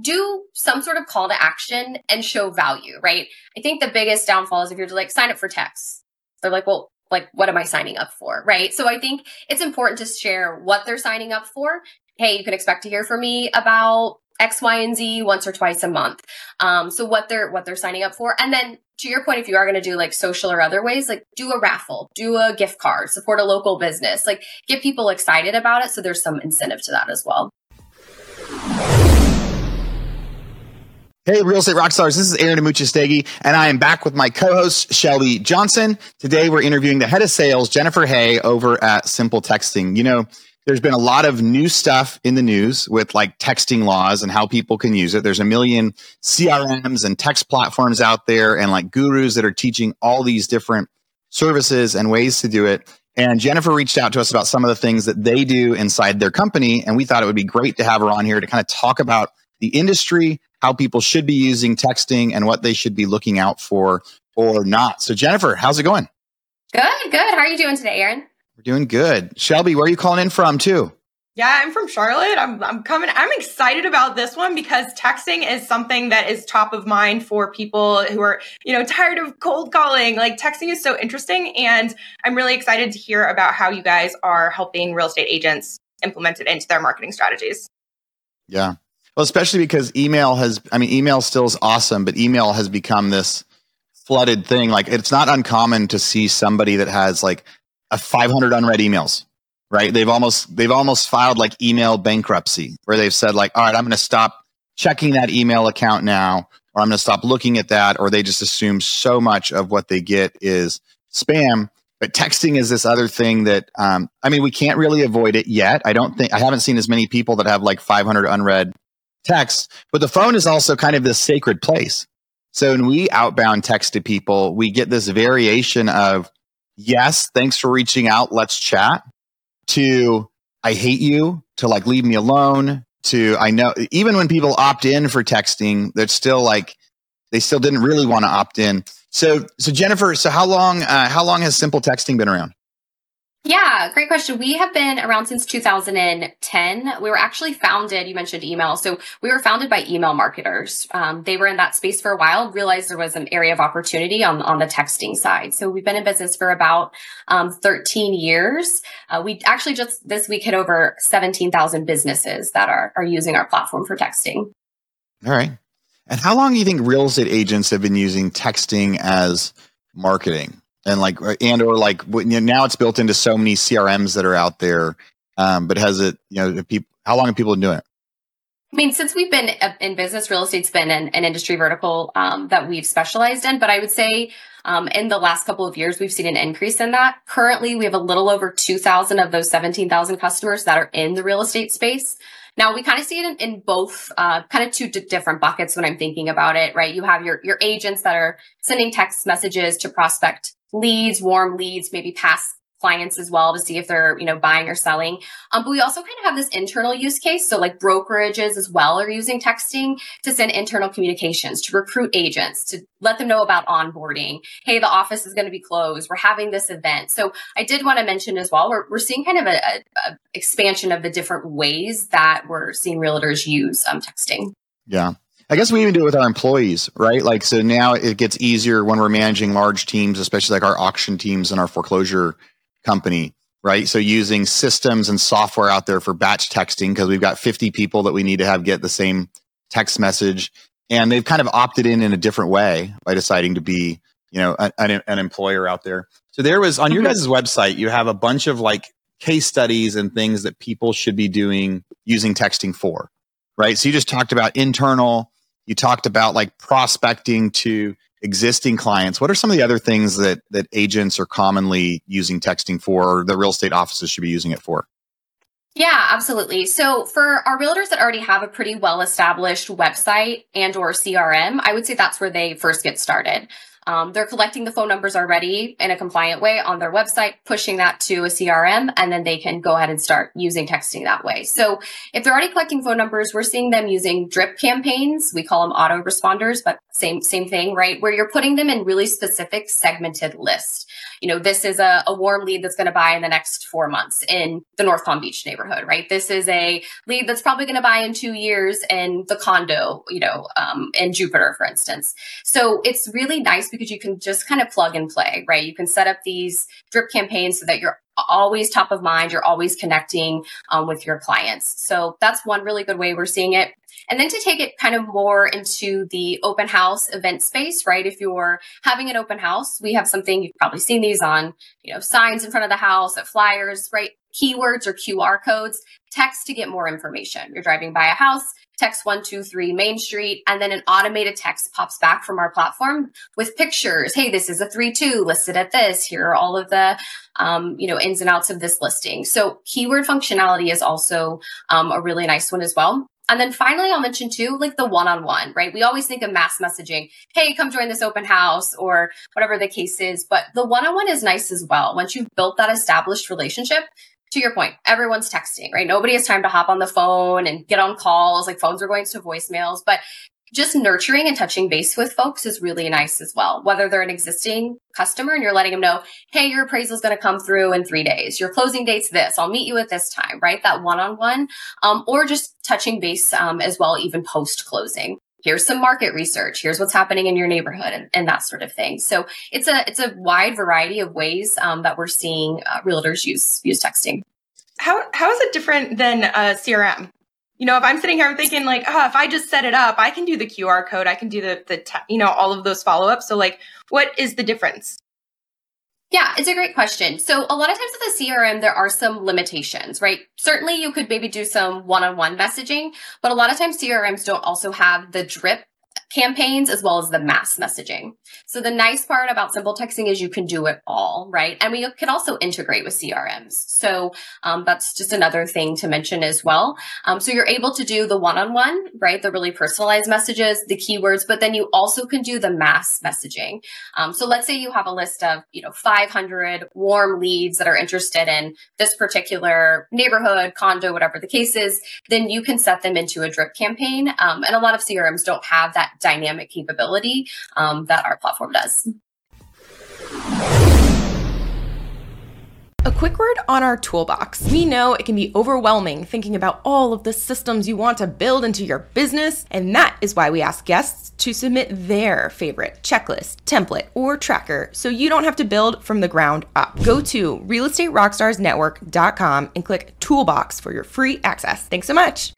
do some sort of call to action and show value, right? I think the biggest downfall is if you're like, sign up for text. They're like, well, like, what am I signing up for? Right. So I think it's important to share what they're signing up for. Hey, you can expect to hear from me about X, Y, and Z once or twice a month. Um, so what they're what they're signing up for, and then to your point, if you are going to do like social or other ways, like do a raffle, do a gift card, support a local business, like get people excited about it. So there's some incentive to that as well. Hey, Real Estate rock stars. This is Aaron Amuchastegui, and I am back with my co-host Shelby Johnson. Today, we're interviewing the head of sales, Jennifer Hay, over at SimpleTexting. You know, there's been a lot of new stuff in the news with like texting laws and how people can use it. There's a million CRMs and text platforms out there and like gurus that are teaching all these different services and ways to do it. And Jennifer reached out to us about some of the things that they do inside their company. And we thought it would be great to have her on here to kind of talk about the industry, how people should be using texting and what they should be looking out for or not. So, Jennifer, how's it going? Good, good. How are you doing today, Aaron? We're doing good. Shelby, where are you calling in from too? Yeah, I'm from Charlotte. I'm, I'm coming. I'm excited about this one because texting is something that is top of mind for people who are, you know, tired of cold calling. Like texting is so interesting. And I'm really excited to hear about how you guys are helping real estate agents implement it into their marketing strategies. Yeah. Well, especially because email has, I mean, email still is awesome, but email has become this flooded thing. Like it's not uncommon to see somebody that has like a 500 unread emails, right? They've almost they've almost filed like email bankruptcy where they've said like, all right, I'm going to stop checking that email account now, or I'm going to stop looking at that, or they just assume so much of what they get is spam. But texting is this other thing that um, I mean, we can't really avoid it yet. I don't think I haven't seen as many people that have like 500 unread texts, but the phone is also kind of this sacred place. So when we outbound text to people, we get this variation of yes, thanks for reaching out. Let's chat to I hate you to like leave me alone to I know even when people opt in for texting, they're still like they still didn't really want to opt in. So so Jennifer, so how long uh, how long has SimpleTexting been around? Yeah, great question. We have been around since 2010. We were actually founded, you mentioned email. So we were founded by email marketers. Um, they were in that space for a while, realized there was an area of opportunity on, on the texting side. So we've been in business for about um, 13 years. Uh, we actually just this week hit over 17,000 businesses that are, are using our platform for texting. All right. And how long do you think real estate agents have been using texting as marketing? And like and or like now it's built into so many crms that are out there um, but has it you know people how long have people been doing it I mean, since we've been uh, in business, real estate's been an, an industry vertical um, that we've specialized in. But I would say um, in the last couple of years, we've seen an increase in that. Currently, we have a little over 2,000 of those 17,000 customers that are in the real estate space. Now we kind of see it in, in both, uh, kind of two d- different buckets when I'm thinking about it, right? You have your, your agents that are sending text messages to prospect leads, warm leads, maybe past clients as well to see if they're you know buying or selling. Um, but we also kind of have this internal use case. So like brokerages as well are using texting to send internal communications to recruit agents to let them know about onboarding. Hey the office is going to be closed. We're having this event. So i did want to mention as well we're, we're seeing kind of a, a, a expansion of the different ways that we're seeing realtors use um, texting. Yeah I guess we even do it with our employees, right? Like, so now it gets easier when we're managing large teams, especially like our auction teams and our foreclosure company, right? So using systems and software out there for batch texting because we've got 50 people that we need to have get the same text message. And they've kind of opted in in a different way by deciding to be, you know, an, an employer out there. So there was on your mm-hmm. guys' website, you have a bunch of like case studies and things that people should be doing using texting for, right? So you just talked about internal you talked about like prospecting to existing clients. What are some of the other things that that agents are commonly using texting for, or the real estate offices should be using it for? Yeah, absolutely. So for our realtors that already have a pretty well established website and or CRM, I would say that's where they first get started. Um, they're collecting the phone numbers already in a compliant way on their website, pushing that to a CRM, and then they can go ahead and start using texting that way. So if they're already collecting phone numbers, we're seeing them using drip campaigns. We call them autoresponders, but same same thing, right? Where you're putting them in really specific segmented lists you know, this is a, a warm lead that's going to buy in the next four months in the North Palm Beach neighborhood, right? This is a lead that's probably going to buy in two years in the condo, you know, um, in Jupiter, for instance. So it's really nice because you can just kind of plug and play, right? You can set up these drip campaigns so that you're always top of mind. You're always connecting um, with your clients. So that's one really good way we're seeing it. And then to take it kind of more into the open house event space, right? If you're having an open house, we have something you've probably seen these on, you know, signs in front of the house, at flyers, right? Keywords or QR codes, text to get more information. You're driving by a house, text 123 Main Street, and then an automated text pops back from our platform with pictures. Hey, this is a 3-2 listed at this. Here are all of the, um, you know, ins and outs of this listing. So keyword functionality is also um, a really nice one as well. And then finally, I'll mention too, like the one on one, right? We always think of mass messaging. Hey, come join this open house or whatever the case is. But the one on one is nice as well. Once you've built that established relationship, to your point, everyone's texting, right? Nobody has time to hop on the phone and get on calls. Like phones are going to voicemails, but just nurturing and touching base with folks is really nice as well. Whether they're an existing customer and you're letting them know, hey, your appraisal is going to come through in three days. Your closing date's this. I'll meet you at this time, right? That one on one, or just touching base um, as well, even post closing. Here's some market research. Here's what's happening in your neighborhood, and, and, that sort of thing. So it's a it's a wide variety of ways um, that we're seeing uh, realtors use use texting. How how is it different than a CRM? you know, if I'm sitting here, I'm thinking like, oh, if I just set it up, I can do the QR code, I can do the the you know all of those follow ups. So like, what is the difference? Yeah, it's a great question. So a lot of times with a CRM, there are some limitations, right? Certainly you could maybe do some one-on-one messaging, but a lot of times CRMs don't also have the drip campaigns as well as the mass messaging. So the nice part about SimpleTexting is you can do it all, right? And we can also integrate with CRMs. So um, that's just another thing to mention as well. Um, so you're able to do the one-on-one, right? The really personalized messages, the keywords, but then you also can do the mass messaging. Um, so let's say you have a list of, you know, 500 warm leads that are interested in this particular neighborhood, condo, whatever the case is, then you can set them into a drip campaign. Um, and a lot of CRMs don't have that dynamic capability um, that our platform does. A quick word on our toolbox. We know it can be overwhelming thinking about all of the systems you want to build into your business, and that is why we ask guests to submit their favorite checklist, template, or tracker so you don't have to build from the ground up. Go to realestaterockstarsnetwork.com and click Toolbox for your free access. Thanks so much.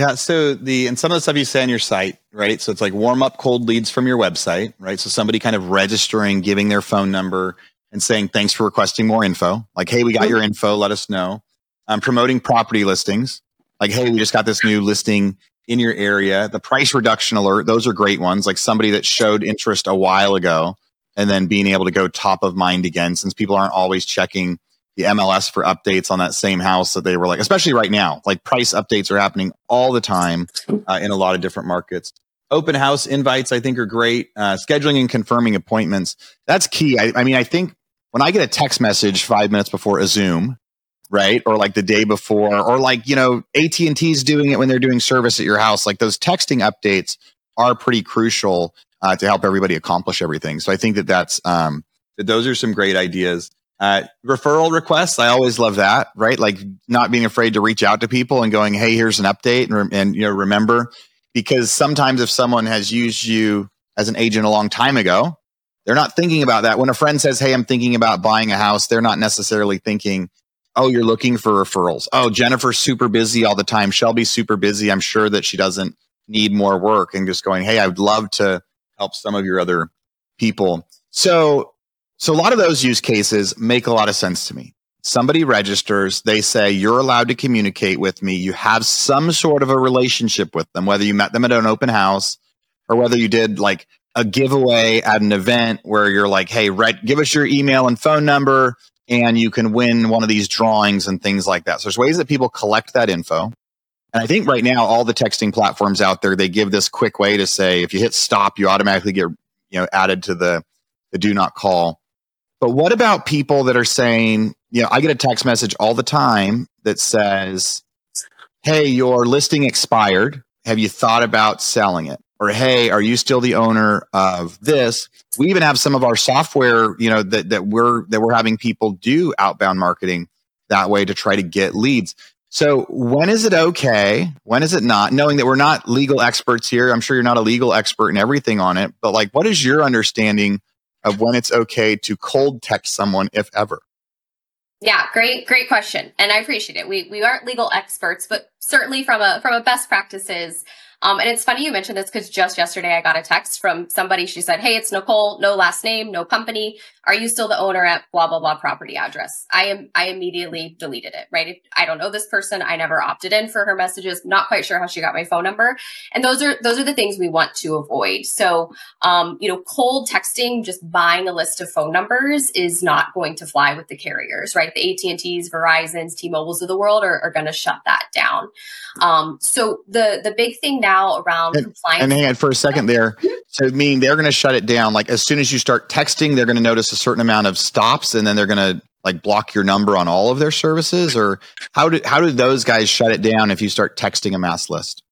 Yeah. So the and some of the stuff you say on your site, right? So it's like warm up cold leads from your website, right? So somebody kind of registering, giving their phone number and saying thanks for requesting more info. Like, hey, we got your info. Let us know. Um, promoting property listings. Like, hey, we just got this new listing in your area. The price reduction alert. Those are great ones. Like somebody that showed interest a while ago and then being able to go top of mind again since people aren't always checking the MLS for updates on that same house that they were like, especially right now, like price updates are happening all the time uh, in a lot of different markets. Open house invites, I think, are great. Uh, scheduling and confirming appointments, that's key. I, I mean, I think when I get a text message five minutes before a Zoom, right, or like the day before, or like you know, AT and T's doing it when they're doing service at your house, like those texting updates are pretty crucial uh, to help everybody accomplish everything. So I think that that's um, that those are some great ideas. Uh, referral requests, I always love that, right? Like not being afraid to reach out to people and going, "Hey, here's an update," and, and you know, remember, because sometimes if someone has used you as an agent a long time ago, they're not thinking about that. When a friend says, "Hey, I'm thinking about buying a house," they're not necessarily thinking, "Oh, you're looking for referrals." Oh, Jennifer's super busy all the time. Shelby's super busy. I'm sure that she doesn't need more work, and just going, "Hey, I'd love to help some of your other people." So so a lot of those use cases make a lot of sense to me. Somebody registers, they say, you're allowed to communicate with me. You have some sort of a relationship with them, whether you met them at an open house or whether you did like a giveaway at an event where you're like, hey, right, give us your email and phone number and you can win one of these drawings and things like that. So there's ways that people collect that info. And I think right now all the texting platforms out there they give this quick way to say if you hit stop, you automatically get you know added to the the do not call. But what about people that are saying, you know, I get a text message all the time that says, "Hey, your listing expired. Have you thought about selling it?" Or, "Hey, are you still the owner of this?" We even have some of our software, you know, that that we're that we're having people do outbound marketing that way to try to get leads. So when is it okay? When is it not? Knowing that we're not legal experts here, I'm sure you're not a legal expert in everything on it, but like, what is your understanding of when it's okay to cold text someone, if ever? Yeah, great, great question, and I appreciate it. We we aren't legal experts, but certainly from a from a best practices um, and it's funny you mentioned this because just yesterday I got a text from somebody. She said, Hey, it's Nicole, no last name, no company. Are you still the owner at blah, blah, blah property address? I am, I immediately deleted it, right? I don't know this person. I never opted in for her messages. Not quite sure how she got my phone number. And those are, those are the things we want to avoid. So, um, you know, cold texting, just buying a list of phone numbers is not going to fly with the carriers, right? The AT&Ts, Verizons, T-Mobiles of the world are, are going to shut that down. Um, so the, the big thing now now around and, compliance. And hang on for a second there. So, meaning they're going to shut it down. Like as soon as you start texting, they're going to notice a certain amount of stops, and then they're going to like block your number on all of their services. Or how do how do those guys shut it down if you start texting a mass list?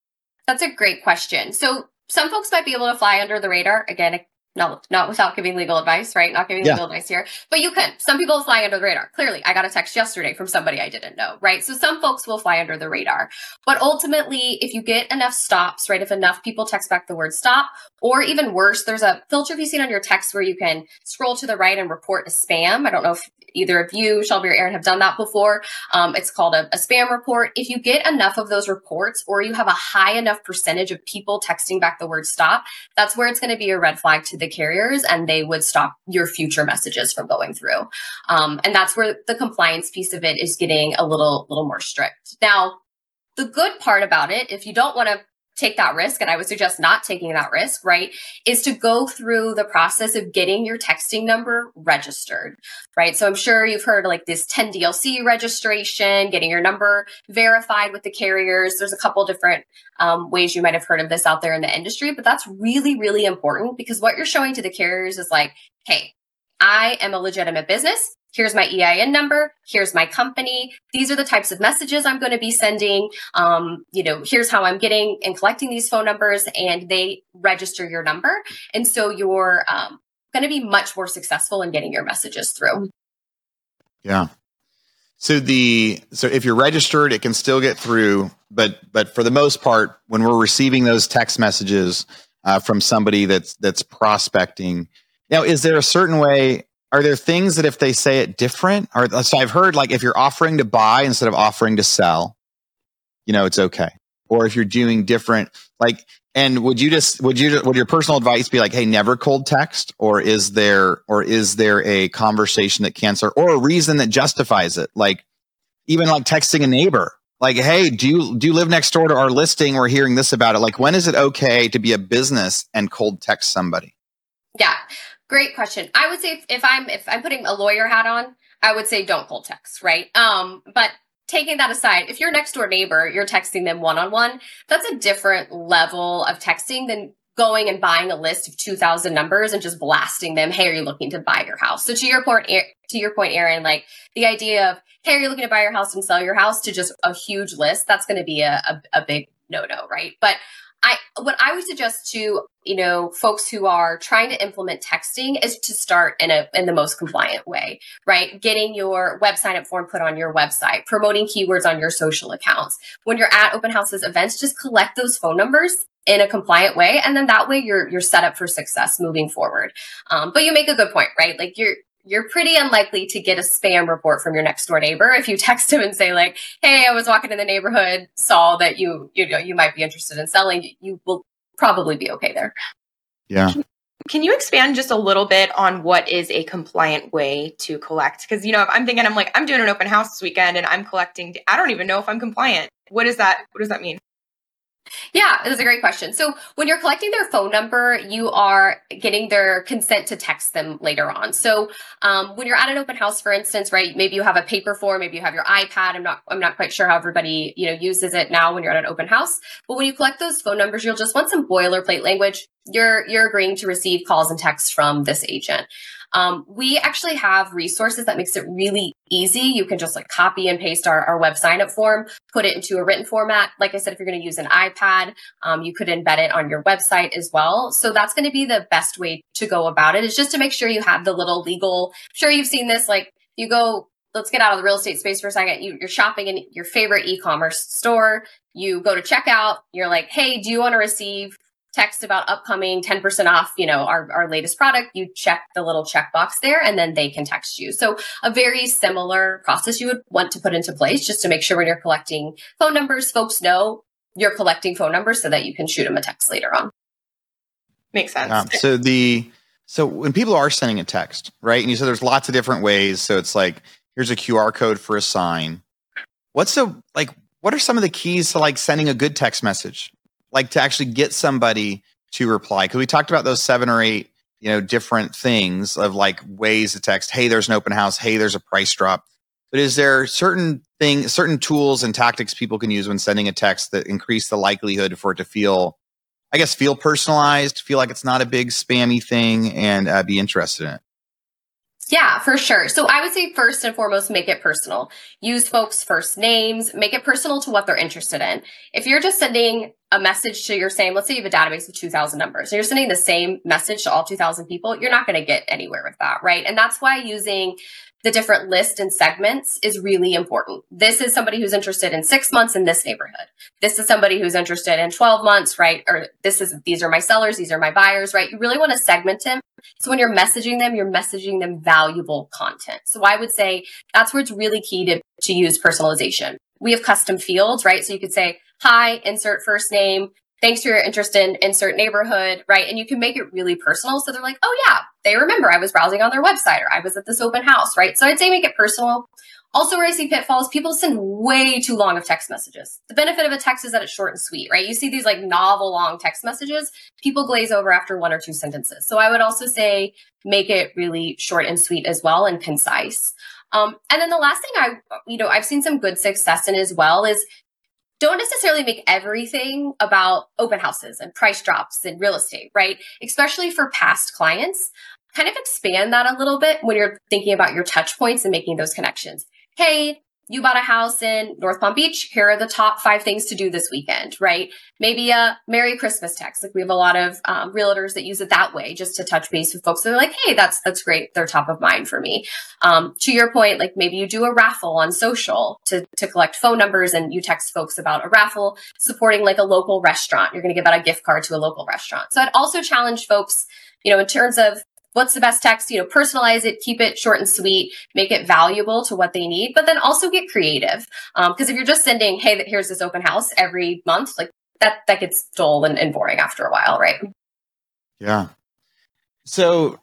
That's a great question. So some folks might be able to fly under the radar. Again, not not without giving legal advice, right? Not giving yeah. legal advice here, but you can. Some people fly under the radar. Clearly, I got a text yesterday from somebody I didn't know, right? So some folks will fly under the radar, but ultimately, if you get enough stops, right? If enough people text back the word stop, or even worse, there's a filter if you've seen on your text where you can scroll to the right and report a spam. I don't know if either of you, Shelby or Aaron, have done that before. Um, it's called a, a spam report. If you get enough of those reports, or you have a high enough percentage of people texting back the word stop, that's where it's going to be a red flag to the carriers, and they would stop your future messages from going through. Um, and that's where the compliance piece of it is getting a little little more strict. Now, the good part about it, if you don't want to take that risk, and I would suggest not taking that risk, right, is to go through the process of getting your texting number registered, right? So I'm sure you've heard like this 10 DLC registration, getting your number verified with the carriers. There's a couple different um, ways you might have heard of this out there in the industry, but that's really, really important because what you're showing to the carriers is like, hey, I am a legitimate business. Here's my EIN number. Here's my company. These are the types of messages I'm going to be sending. Um, you know, here's how I'm getting and collecting these phone numbers, and they register your number. And so you're um, going to be much more successful in getting your messages through. Yeah. So the so if you're registered, it can still get through, but but for the most part, when we're receiving those text messages uh, from somebody that's that's prospecting, now is there a certain way are there things that if they say it different or so i've heard like if you're offering to buy instead of offering to sell you know it's okay. Or if you're doing different like and would you just would you would your personal advice be like hey never cold text or is there or is there a conversation that can start or a reason that justifies it? Like even like texting a neighbor like hey do you do you live next door to our listing? We're hearing this about it. Like when is it okay to be a business and cold text somebody? Yeah Great question. I would say if, if I'm if I'm putting a lawyer hat on, I would say don't cold text, right? Um, but taking that aside, if your next door neighbor, you're texting them one on one, that's a different level of texting than going and buying a list of 2000 numbers and just blasting them, "Hey, are you looking to buy your house?" So to your point to your point Aaron, like the idea of, "Hey, are you looking to buy your house and sell your house?" to just a huge list, that's going to be a, a, a big no-no, right? But I what I would suggest to you know folks who are trying to implement texting is to start in a in the most compliant way, right? Getting your web sign up form put on your website, promoting keywords on your social accounts. When you're at open houses events, just collect those phone numbers in a compliant way, and then that way you're you're set up for success moving forward. Um, but you make a good point, right? Like you're you're pretty unlikely to get a spam report from your next door neighbor if you text him and say like, "Hey, I was walking in the neighborhood, saw that you you know you might be interested in selling." You will probably be okay there. Yeah. Can you expand just a little bit on what is a compliant way to collect? Because you know, if I'm thinking I'm like I'm doing an open house this weekend and I'm collecting, I don't even know if I'm compliant. What is that? What does that mean? Yeah, that's a great question. So when you're collecting their phone number, you are getting their consent to text them later on. So um, when you're at an open house, for instance, right? Maybe you have a paper form, maybe you have your iPad. I'm not, I'm not quite sure how everybody you know uses it now when you're at an open house. But when you collect those phone numbers, you'll just want some boilerplate language. You're you're agreeing to receive calls and texts from this agent. Um, we actually have resources that makes it really easy. You can just like copy and paste our, our web sign up form, put it into a written format. Like I said, if you're going to use an iPad, um, you could embed it on your website as well. So that's going to be the best way to go about it is just to make sure you have the little legal, I'm sure you've seen this, like you go let's get out of the real estate space for a second. You, are shopping in your favorite e-commerce store. You go to checkout. You're like, hey, do you want to receive text about upcoming 10% off, you know, our, our latest product, you check the little checkbox there and then they can text you. So a very similar process you would want to put into place just to make sure when you're collecting phone numbers, folks know you're collecting phone numbers so that you can shoot them a text later on. Makes sense. Um, so the so when people are sending a text, right? And you said there's lots of different ways. So it's like here's a QR code for a sign. What's the like what are some of the keys to like sending a good text message? Like to actually get somebody to reply because we talked about those seven or eight you know different things of like ways to text hey there's an open house hey there's a price drop but is there certain things certain tools and tactics people can use when sending a text that increase the likelihood for it to feel i guess feel personalized feel like it's not a big spammy thing and uh, be interested in it yeah, for sure. So I would say first and foremost, make it personal. Use folks' first names, make it personal to what they're interested in. If you're just sending a message to your same, let's say you have a database of 2000 numbers, and you're sending the same message to all 2000 people, you're not going to get anywhere with that, right? And that's why using the different lists and segments is really important. This is somebody who's interested in six months in this neighborhood. This is somebody who's interested in 12 months, right? Or this is, these are my sellers, these are my buyers, right? You really want to segment them. So when you're messaging them, you're messaging them valuable content. So I would say that's where it's really key to, to use personalization. We have custom fields, right? So you could say, hi, insert first name, thanks for your interest in insert neighborhood, right? And you can make it really personal. So they're like, oh yeah, they remember I was browsing on their website or I was at this open house, right? So I'd say make it personal. Also, where I see pitfalls, people send way too long of text messages. The benefit of a text is that it's short and sweet, right? You see these like novel long text messages, people glaze over after one or two sentences. So I would also say make it really short and sweet as well and concise. Um, and then the last thing I, you know, I've seen some good success in as well is don't necessarily make everything about open houses and price drops and real estate, right? Especially for past clients. Kind of expand that a little bit when you're thinking about your touch points and making those connections. Hey, you bought a house in North Palm Beach. Here are the top five things to do this weekend, right? Maybe a Merry Christmas text. Like we have a lot of um, realtors that use it that way, just to touch base with folks. They're like, hey, that's that's great. They're top of mind for me. Um, to your point, like maybe you do a raffle on social to to collect phone numbers, and you text folks about a raffle supporting like a local restaurant. You're going to give out a gift card to a local restaurant. So I'd also challenge folks you know, in terms of what's the best text you know personalize it keep it short and sweet make it valuable to what they need but then also get creative. Because um, if you're just sending hey here's this open house every month like that that gets dull and, and boring after a while right? Yeah. So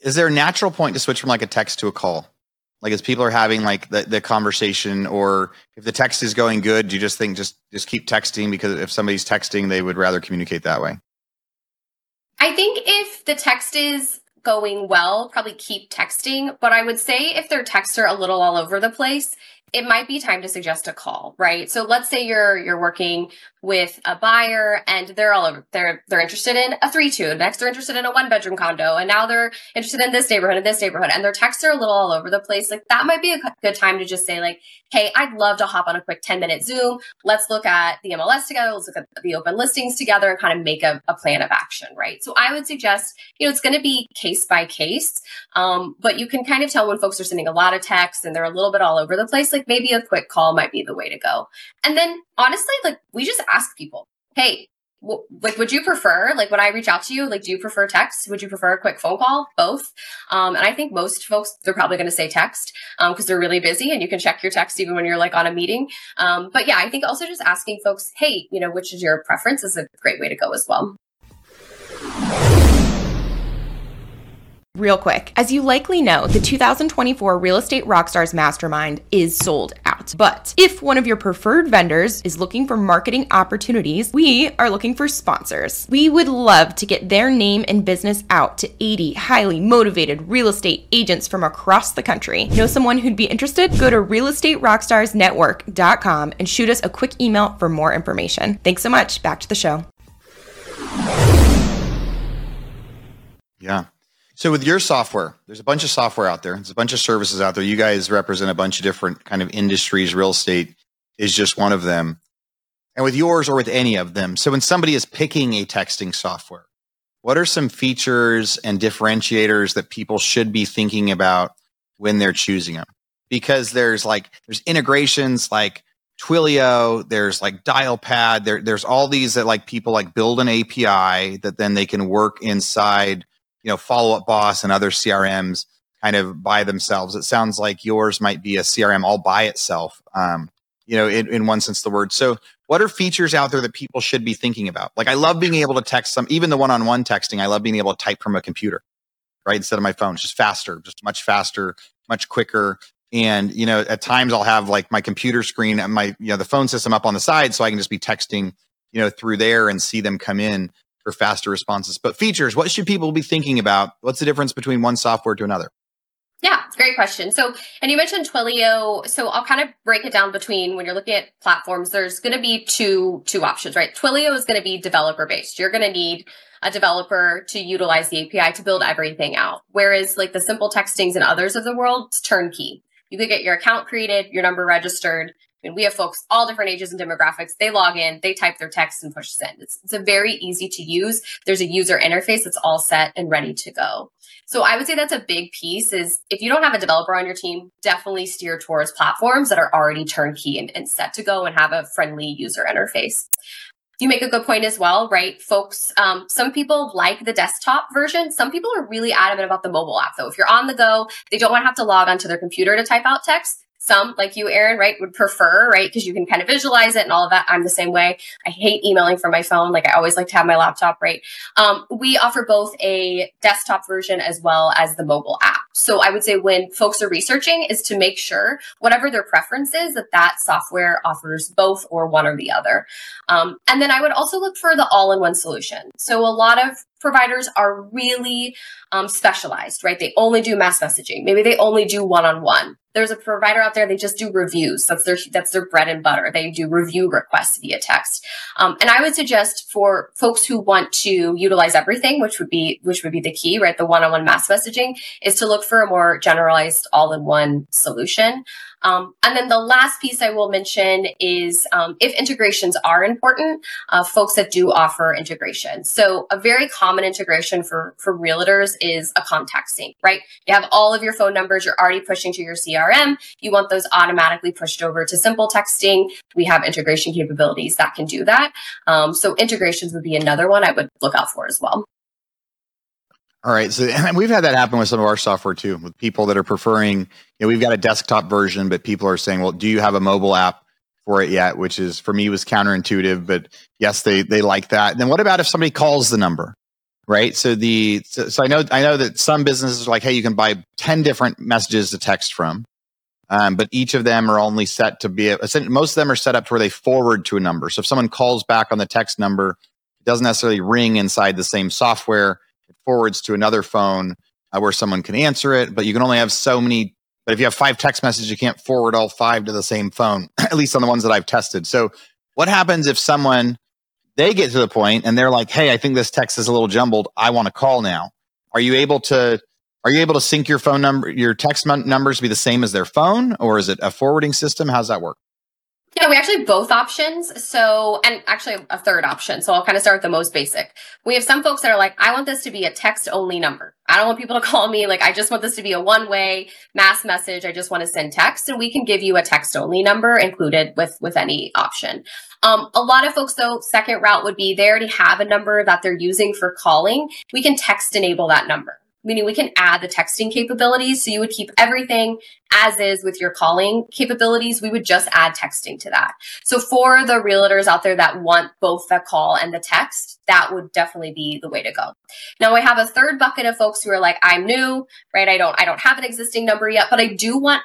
is there a natural point to switch from like a text to a call? Like as people are having like the, the conversation or if the text is going good do you just think just just keep texting because if somebody's texting they would rather communicate that way? I think if the text is going well, probably keep texting. But I would say if their texts are a little all over the place, it might be time to suggest a call, right? So let's say you're you're working with a buyer and they're all over they're they're interested in a three two next they're interested in a one bedroom condo and now they're interested in this neighborhood and this neighborhood and their texts are a little all over the place. Like that might be a good time to just say like hey i'd love to hop on a quick 10 minute zoom. Let's look at the mls together. Let's look at the open listings together and kind of make a, a plan of action right? So i would suggest you know it's going to be case by case um, but you can kind of tell when folks are sending a lot of texts and they're a little bit all over the place. Like maybe a quick call might be the way to go and then honestly like we just ask people, hey, w- like, would you prefer, like, when I reach out to you, like, do you prefer text? Would you prefer a quick phone call? Both. Um, and I think most folks, they're probably going to say text because um, they're really busy and you can check your text even when you're like on a meeting. Um, but yeah, I think also just asking folks, hey, you know, which is your preference is a great way to go as well. Real quick, as you likely know, the 2024 Real Estate Rockstars Mastermind is sold out. But if one of your preferred vendors is looking for marketing opportunities, we are looking for sponsors. We would love to get their name and business out to 80 highly motivated real estate agents from across the country. Know someone who'd be interested? Go to realestaterockstarsnetwork.com and shoot us a quick email for more information. Thanks so much. Back to the show. Yeah. So with your software, there's a bunch of software out there. There's a bunch of services out there. You guys represent a bunch of different kind of industries. Real estate is just one of them. And with yours or with any of them. So when somebody is picking a texting software, what are some features and differentiators that people should be thinking about when they're choosing them? Because there's like there's integrations like Twilio, there's like Dialpad, there, there's all these that like people like build an API that then they can work inside, you know, Follow Up Boss and other CRMs kind of by themselves. It sounds like yours might be a CRM all by itself, um, you know, in, in one sense the word. So, what are features out there that people should be thinking about? Like, I love being able to text some, even the one on one texting, I love being able to type from a computer, right? Instead of my phone. It's just faster, just much faster, much quicker. And, you know, at times I'll have like my computer screen and my, you know, the phone system up on the side so I can just be texting, you know, through there and see them come in for faster responses. But features, what should people be thinking about? What's the difference between one software to another? Yeah, great question. So, and you mentioned Twilio. So I'll kind of break it down between when you're looking at platforms, there's going to be two, two options, right? Twilio is going to be developer based. You're going to need a developer to utilize the API to build everything out. Whereas like the SimpleTextings and others of the world, it's turnkey. You could get your account created, your number registered. And we have folks, all different ages and demographics. They log in, they type their text and push send. It's, it's a very easy to use. There's a user interface that's all set and ready to go. So I would say that's a big piece is if you don't have a developer on your team, definitely steer towards platforms that are already turnkey and, and set to go and have a friendly user interface you make a good point as well, right? Folks, um, some people like the desktop version. Some people are really adamant about the mobile app, though. If you're on the go, they don't want to have to log onto their computer to type out text. Some, like you, Aaron, right, would prefer, right, because you can kind of visualize it and all of that. I'm the same way. I hate emailing from my phone. Like I always like to have my laptop, right? Um, we offer both a desktop version as well as the mobile app. So I would say when folks are researching is to make sure whatever their preference is that that software offers both or one or the other. Um, and then I would also look for the all-in-one solution. So a lot of providers are really um, specialized, right? They only do mass messaging. Maybe they only do one-on-one. There's a provider out there, they just do reviews. That's their, that's their bread and butter. They do review requests via text. Um, and I would suggest for folks who want to utilize everything, which would be, which would be the key, right? The one-on-one mass messaging is to look for a more generalized all-in-one solution. Um, and then the last piece I will mention is um, if integrations are important, uh, folks that do offer integration. So a very common integration for, for realtors is a contact sync, right? You have all of your phone numbers you're already pushing to your CRM. You want those automatically pushed over to SimpleTexting. We have integration capabilities that can do that. Um, so integrations would be another one I would look out for as well. All right. So and we've had that happen with some of our software too, with people that are preferring, you know, we've got a desktop version, but people are saying, well, do you have a mobile app for it yet? Which is for me was counterintuitive, but yes, they they like that. then what about if somebody calls the number? Right. So the so, so I know I know that some businesses are like, hey, you can buy 10 different messages to text from. Um, but each of them are only set to be most of them are set up to where they forward to a number. So if someone calls back on the text number, it doesn't necessarily ring inside the same software forwards to another phone uh, where someone can answer it, but you can only have so many. But if you have five text messages, you can't forward all five to the same phone, at least on the ones that I've tested. So, what happens if someone they get to the point and they're like, "Hey, I think this text is a little jumbled. I want to call now." Are you able to are you able to sync your phone number, your text numbers be the same as their phone, or is it a forwarding system? How's that work? Yeah, we actually have both options. So, and actually a third option. So I'll kind of start with the most basic. We have some folks that are like, I want this to be a text only number. I don't want people to call me. Like, I just want this to be a one way mass message. I just want to send text and we can give you a text only number included with, with any option. Um, a lot of folks though, second route would be they already have a number that they're using for calling. We can text enable that number meaning we can add the texting capabilities. So you would keep everything as is with your calling capabilities. We would just add texting to that. So for the realtors out there that want both the call and the text, that would definitely be the way to go. Now I have a third bucket of folks who are like, I'm new, right? I don't, I don't have an existing number yet, but I do want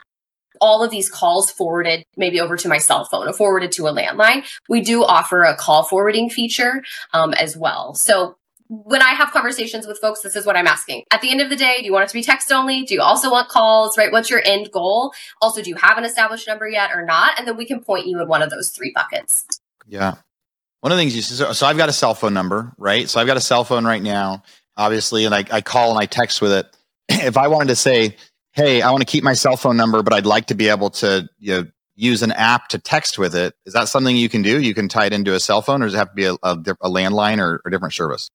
all of these calls forwarded maybe over to my cell phone or forwarded to a landline, we do offer a call forwarding feature um, as well. So when I have conversations with folks, this is what I'm asking. At the end of the day, do you want it to be text only? Do you also want calls, right? What's your end goal? Also, do you have an established number yet or not? And then we can point you in one of those three buckets. Yeah. One of the things you so, so I've got a cell phone number, right? So I've got a cell phone right now, obviously, and I, I call and I text with it. if I wanted to say, hey, I want to keep my cell phone number, but I'd like to be able to you know, use an app to text with it, is that something you can do? You can tie it into a cell phone, or does it have to be a, a, a landline or a different service?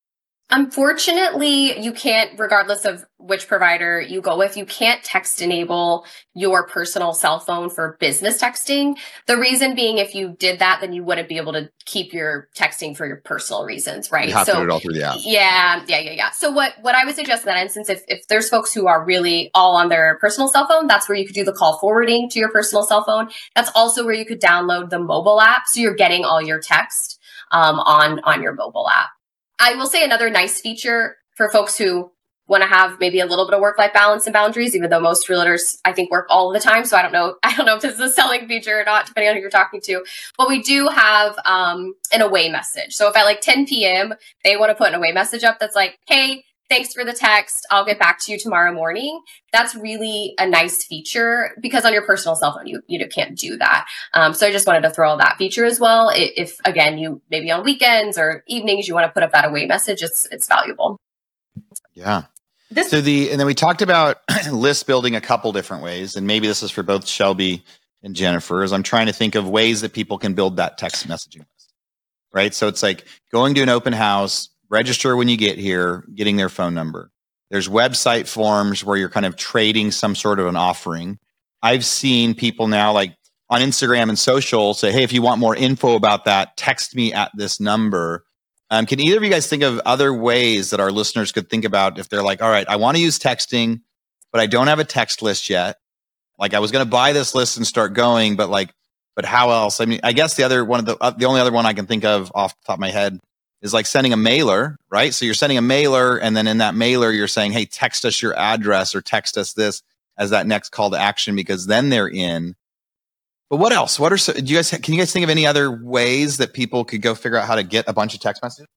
Unfortunately, you can't, regardless of which provider you go with, you can't text enable your personal cell phone for business texting. The reason being, if you did that, then you wouldn't be able to keep your texting for your personal reasons, right? You have so, to do it all through the app. Yeah, yeah, yeah, yeah. So what what I would suggest in that instance, if if there's folks who are really all on their personal cell phone, that's where you could do the call forwarding to your personal cell phone. That's also where you could download the mobile app, so you're getting all your text um, on on your mobile app. I will say another nice feature for folks who want to have maybe a little bit of work life balance and boundaries, even though most realtors I think work all the time. So I don't know, I don't know if this is a selling feature or not, depending on who you're talking to. But we do have um, an away message. So if at like 10 p.m. they want to put an away message up that's like, hey, thanks for the text. I'll get back to you tomorrow morning. That's really a nice feature because on your personal cell phone, you, you can't do that. Um, so I just wanted to throw that feature as well. If again, you maybe on weekends or evenings, you want to put up that away message, it's, it's valuable. Yeah. This- so the, and then we talked about list building a couple different ways. And maybe this is for both Shelby and Jennifer as I'm trying to think of ways that people can build that text messaging list. Right. So it's like going to an open house, register when you get here, getting their phone number. There's website forms where you're kind of trading some sort of an offering. I've seen people now like on Instagram and social say, hey, if you want more info about that, text me at this number. Um, can either of you guys think of other ways that our listeners could think about if they're like, all right, I want to use texting, but I don't have a text list yet. Like I was going to buy this list and start going, but like, but how else? I mean, I guess the other one of the uh, the only other one I can think of off the top of my head is like sending a mailer, right? So you're sending a mailer, and then in that mailer, you're saying, hey, text us your address or text us this as that next call to action because then they're in. But what else? What are so, do you guys can you guys think of any other ways that people could go figure out how to get a bunch of text messages?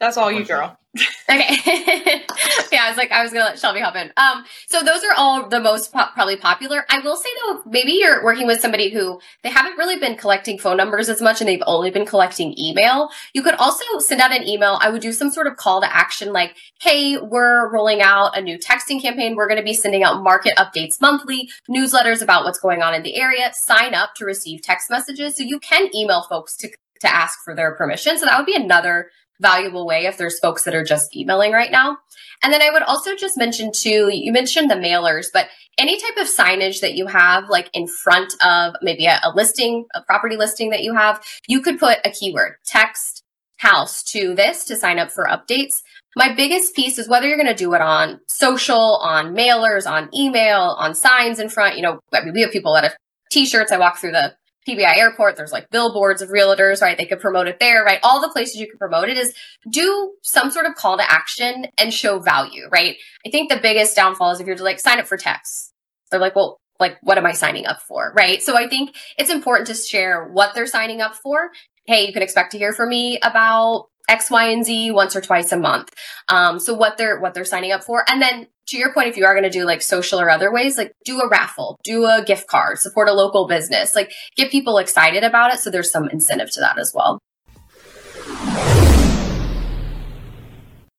That's all you, girl. Okay. yeah, I was like, I was gonna let Shelby hop in. Um, so those are all the most probably popular. I will say though, maybe you're working with somebody who they haven't really been collecting phone numbers as much, and they've only been collecting email. You could also send out an email. I would do some sort of call to action, like, "Hey, we're rolling out a new texting campaign. We're going to be sending out market updates monthly, newsletters about what's going on in the area. Sign up to receive text messages." So you can email folks to to ask for their permission. So that would be another valuable way if there's folks that are just emailing right now. And then I would also just mention too, you mentioned the mailers, but any type of signage that you have like in front of maybe a, a listing, a property listing that you have, you could put a keyword, text house to this to sign up for updates. My biggest piece is whether you're going to do it on social, on mailers, on email, on signs in front. You know, I mean, we have people that have t-shirts. I walk through the PBI airport, there's like billboards of realtors, right? They could promote it there, right? All the places you can promote it is do some sort of call to action and show value, right? I think the biggest downfall is if you're like sign up for text. They're like, well, like what am I signing up for, right? So I think it's important to share what they're signing up for. Hey, you can expect to hear from me about X, Y, and Z once or twice a month. Um, so what they're what they're signing up for, and then to your point, if you are going to do like social or other ways, like do a raffle, do a gift card, support a local business, like get people excited about it. So there's some incentive to that as well.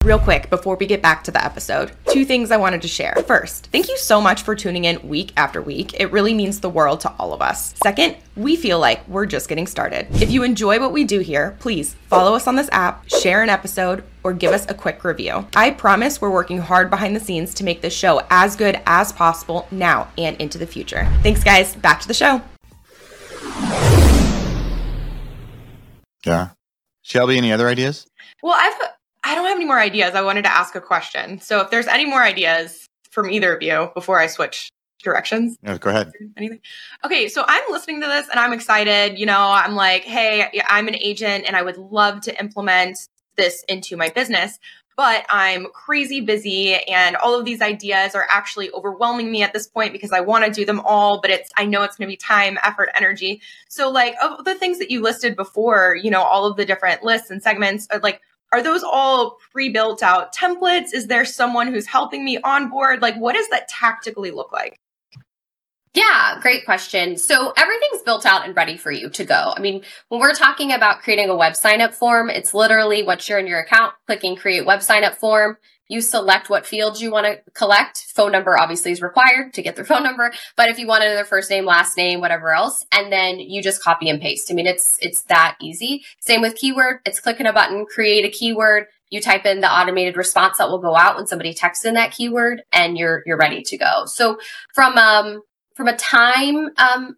Real quick, before we get back to the episode, two things I wanted to share. First, thank you so much for tuning in week after week. It really means the world to all of us. Second, we feel like we're just getting started. If you enjoy what we do here, please follow us on this app, share an episode, or give us a quick review. I promise we're working hard behind the scenes to make this show as good as possible now and into the future. Thanks, guys. Back to the show. Yeah. Shelby, any other ideas? Well, I've I don't have any more ideas. I wanted to ask a question. So if there's any more ideas from either of you before I switch directions. Yeah, go ahead. Anything? Okay, so I'm listening to this and I'm excited. You know, I'm like, hey, I'm an agent and I would love to implement this into my business. but I'm crazy busy and all of these ideas are actually overwhelming me at this point because I want to do them all, but it's, I know it's going to be time, effort, energy. So, like, of the things that you listed before, you know, all of the different lists and segments, are like, are those all pre-built out templates? Is there someone who's helping me onboard? Like, what does that tactically look like? Yeah, great question. So everything's built out and ready for you to go. I mean, when we're talking about creating a web sign up form, it's literally once you're in your account, clicking create web sign up form. You select what fields you want to collect. Phone number obviously is required to get their phone number, but if you wanted their first name, last name, whatever else, and then you just copy and paste. I mean, it's it's that easy. Same with keyword. It's clicking a button, create a keyword. You type in the automated response that will go out when somebody texts in that keyword, and you're you're ready to go. So from um from a time um,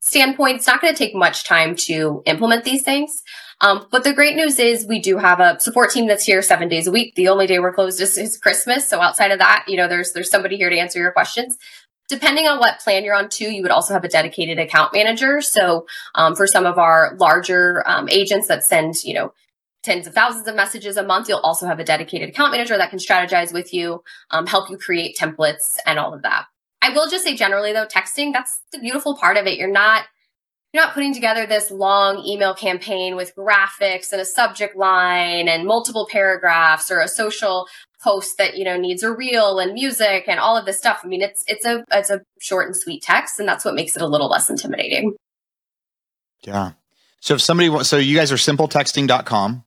standpoint, it's not going to take much time to implement these things. Um, but the great news is we do have a support team that's here seven days a week. The only day we're closed is, is Christmas. So outside of that, you know, there's there's somebody here to answer your questions. Depending on what plan you're on too, you would also have a dedicated account manager. So um, for some of our larger um, agents that send, you know, tens of thousands of messages a month, you'll also have a dedicated account manager that can strategize with you, um, help you create templates and all of that. I will just say generally though, texting, that's the beautiful part of it. You're not you're not putting together this long email campaign with graphics and a subject line and multiple paragraphs or a social post that you know needs a reel and music and all of this stuff. I mean, it's it's a it's a short and sweet text, and that's what makes it a little less intimidating. Yeah. So if somebody so you guys are simpletexting.com.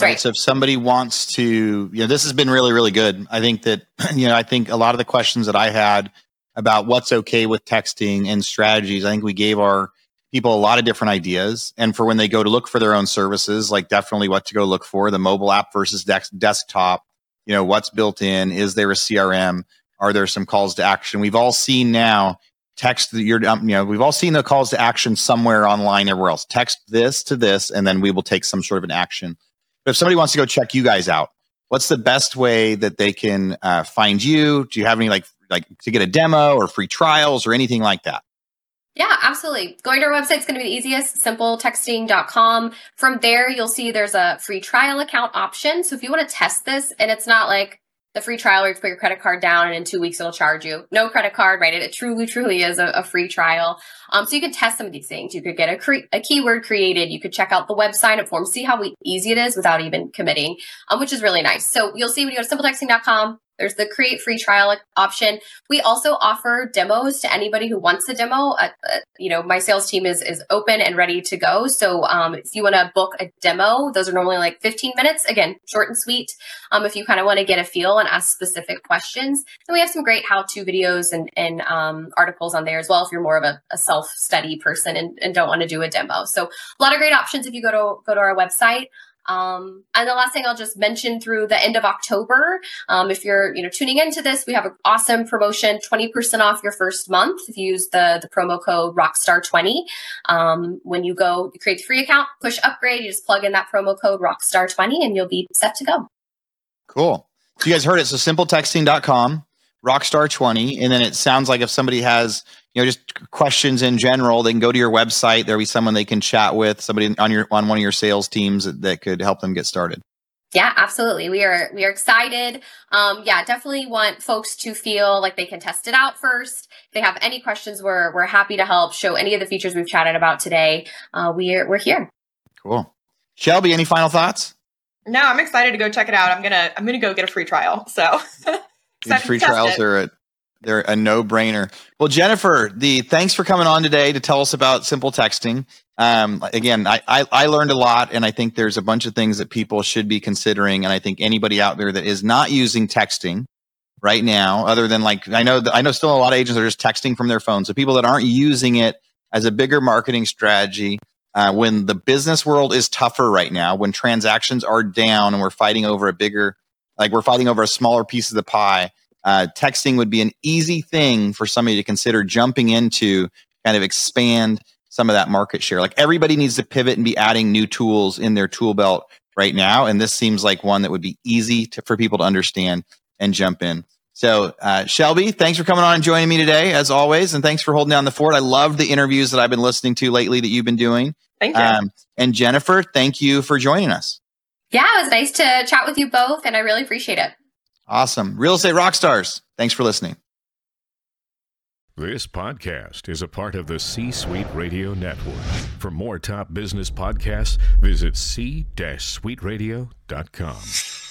Right. right. So if somebody wants to, you know, this has been really, really good. I think that, you know, I think a lot of the questions that I had about what's okay with texting and strategies. I think we gave our people a lot of different ideas. And for when they go to look for their own services, like definitely what to go look for the mobile app versus desktop, you know, what's built in, is there a CRM? Are there some calls to action? We've all seen now text your, um, you know, we've all seen the calls to action somewhere online, everywhere else. Text this to this, and then we will take some sort of an action. But if somebody wants to go check you guys out, what's the best way that they can uh, find you? Do you have any like like to get a demo or free trials or anything like that? Yeah, absolutely. Going to our website is going to be the easiest, simpletexting.com. From there, you'll see there's a free trial account option. So if you want to test this, and it's not like the free trial where you put your credit card down and in two weeks it'll charge you. No credit card, right? It, truly, truly is a, a, free trial. Um, so you can test some of these things. You could get a, cre- a keyword created. You could check out the website up form, see how easy it is without even committing, um, which is really nice. So you'll see when you go to simpletexting.com, there's the create free trial option. We also offer demos to anybody who wants a demo. Uh, uh, you know, my sales team is is open and ready to go. So um, if you want to book a demo, those are normally like 15 minutes. Again, short and sweet. Um, if you kind of want to get a feel and ask specific questions, then we have some great how-to videos and, and um, articles on there as well. If you're more of a, a self-study person and, and don't want to do a demo, so a lot of great options if you go to go to our website. Um, and the last thing I'll just mention through the end of October, um, if you're you know tuning into this, we have an awesome promotion, 20% off your first month if you use the, the promo code Rockstar20. Um, when you go you create the free account, push upgrade, you just plug in that promo code Rockstar20 and you'll be set to go. Cool. So you guys heard it. So simpletexting.com, Rockstar20. And then it sounds like if somebody has you know, just questions in general, they can go to your website. There'll be someone they can chat with, somebody on your on one of your sales teams that, that could help them get started. Yeah, absolutely. We are we are excited. Um, yeah, definitely want folks to feel like they can test it out first. If they have any questions, we're we're happy to help. Show any of the features we've chatted about today. Uh, we're we're here. Cool. Shelby, any final thoughts? No, I'm excited to go check it out. I'm gonna I'm gonna go get a free trial. So free trials are at they're a no brainer. Well, Jennifer, the thanks for coming on today to tell us about SimpleTexting. Um, again, I, I, I learned a lot, and I think there's a bunch of things that people should be considering. And I think anybody out there that is not using texting right now, other than like I know I know still a lot of agents are just texting from their phone. So people that aren't using it as a bigger marketing strategy. Uh, when the business world is tougher right now, when transactions are down and we're fighting over a bigger, like we're fighting over a smaller piece of the pie, uh, texting would be an easy thing for somebody to consider jumping into, kind of expand some of that market share. Like everybody needs to pivot and be adding new tools in their tool belt right now. And this seems like one that would be easy to, for people to understand and jump in. So, uh, Shelby, thanks for coming on and joining me today, as always, and thanks for holding down the fort. I love the interviews that I've been listening to lately that you've been doing. Thank you. Um, and Jennifer, thank you for joining us. Yeah, it was nice to chat with you both, and I really appreciate it. Awesome. Real estate rock stars. Thanks for listening. This podcast is a part of the C Suite Radio Network. For more top business podcasts, visit c-suiteradio.com.